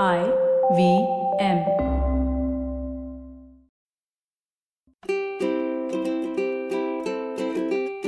I V M.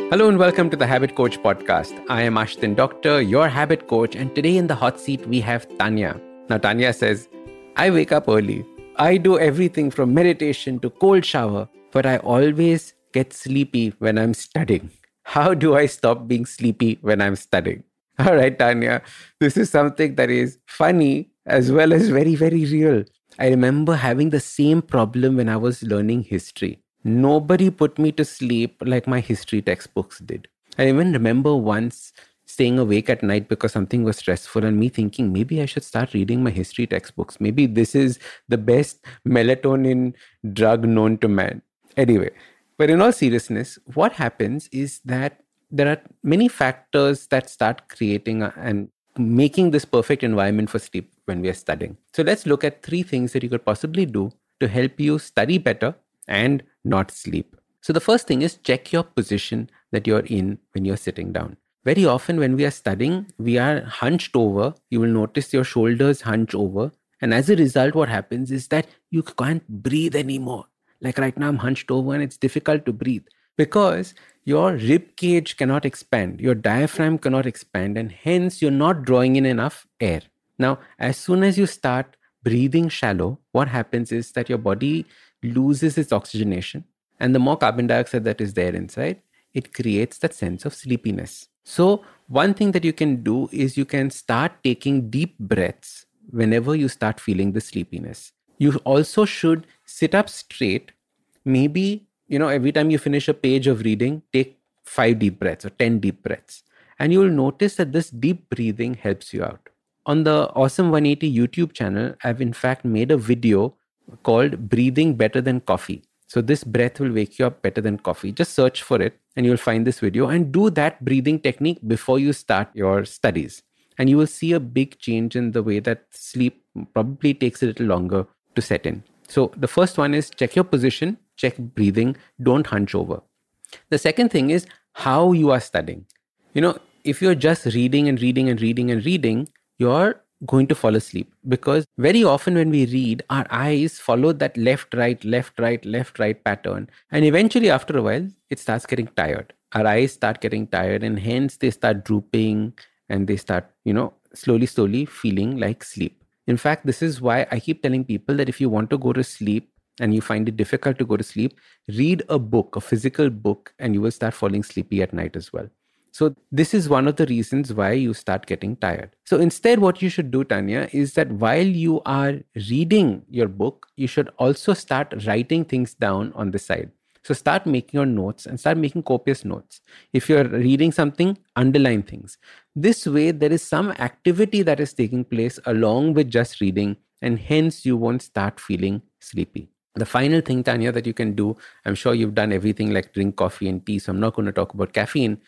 Hello and welcome to the Habit Coach podcast. I am Ashdin Doctor, your habit coach, and today in the hot seat we have Taniya. Now, Taniya says, I wake up early. I do everything from meditation to cold shower, but I always get sleepy when I'm studying. How do I stop being sleepy when I'm studying? All right, Taniya, this is something that is funny as well as very, very real. I remember having the same problem when I was learning history. Nobody put me to sleep like my history textbooks did. I even remember once staying awake at night because something was stressful and me thinking maybe I should start reading my history textbooks. Maybe this is the best melatonin drug known to man. Anyway, but in all seriousness, what happens is that there are many factors that start creating and making this perfect environment for sleep when we are studying. So let's look at three things that you could possibly do to help you study better and not sleep. So the first thing is check your position that you're in when you're sitting down. Very often when we are studying, we are hunched over. You will notice your shoulders hunch over. And as a result, what happens is that you can't breathe anymore. Like right now, I'm hunched over and it's difficult to breathe because your rib cage cannot expand, your diaphragm cannot expand, and hence you're not drawing in enough air. Now, as soon as you start breathing shallow, what happens is that your body loses its oxygenation, and the more carbon dioxide that is there inside, it creates that sense of sleepiness. So, one thing that you can do is you can start taking deep breaths whenever you start feeling the sleepiness. You also should sit up straight, maybe you know, every time you finish a page of reading, take five deep breaths or 10 deep breaths. And you will notice that this deep breathing helps you out. On the Awesome 180 YouTube channel, I've in fact made a video called Breathing Better Than Coffee. So, this breath will wake you up better than coffee. Just search for it and you'll find this video and do that breathing technique before you start your studies. And you will see a big change in the way that sleep probably takes a little longer to set in. So, the first one is check your position check breathing, don't hunch over. The second thing is how you are studying. You know, if you're just reading and reading and reading and reading, you're going to fall asleep because very often when we read, our eyes follow that left, right, left, right, left, right pattern. And eventually, after a while, it starts getting tired. Our eyes start getting tired, and hence they start drooping and they start, you know, slowly, slowly feeling like sleep. In fact, this is why I keep telling people that if you want to go to sleep, and you find it difficult to go to sleep, read a book, a physical book, and you will start falling sleepy at night as well. So, this is one of the reasons why you start getting tired. So, instead, what you should do, Taniya, is that while you are reading your book, you should also start writing things down on the side. So, start making your notes and start making copious notes. If you're reading something, underline things. This way, there is some activity that is taking place along with just reading, and hence you won't start feeling sleepy. The final thing, Taniya, that you can do, I'm sure you've done everything like drink coffee and tea, so I'm not going to talk about caffeine.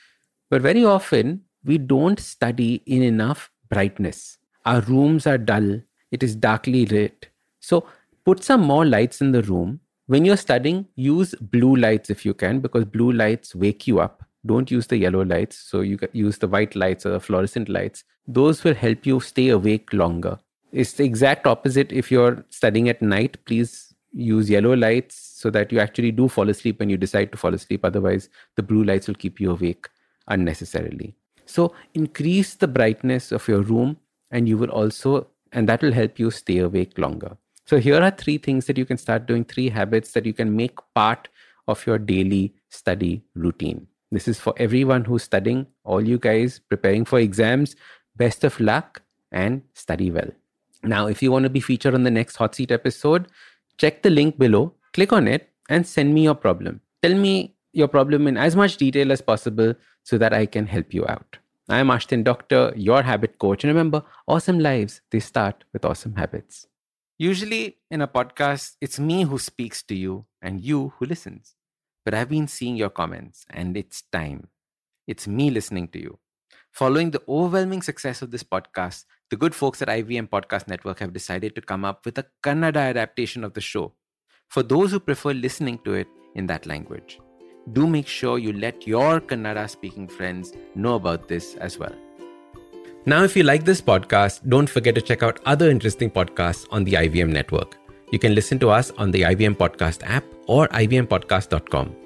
But very often, we don't study in enough brightness. Our rooms are dull, it is darkly lit. So, put some more lights in the room. When you're studying, use blue lights if you can, because blue lights wake you up. Don't use the yellow lights. So, you use the white lights or the fluorescent lights. Those will help you stay awake longer. It's the exact opposite if you're studying at night. Please use yellow lights so that you actually do fall asleep when you decide to fall asleep. Otherwise, the blue lights will keep you awake unnecessarily. So, increase the brightness of your room, and you will also, and that will help you stay awake longer. So, here are three things that you can start doing, three habits that you can make part of your daily study routine. This is for everyone who's studying, all you guys preparing for exams. Best of luck and study well. Now, if you want to be featured on the next hot seat episode, check the link below, click on it, and send me your problem. Tell me your problem in as much detail as possible so that I can help you out. I am Ashdin Doctor, your habit coach. And remember, awesome lives, they start with awesome habits. Usually in a podcast, it's me who speaks to you and you who listens. But I've been seeing your comments and it's time. It's me listening to you. Following the overwhelming success of this podcast, the good folks at IVM Podcast Network have decided to come up with a Kannada adaptation of the show for those who prefer listening to it in that language. Do make sure you let your Kannada speaking friends know about this as well. Now, if you like this podcast, don't forget to check out other interesting podcasts on the IVM network. You can listen to us on the IVM Podcast app or ivmpodcast.com.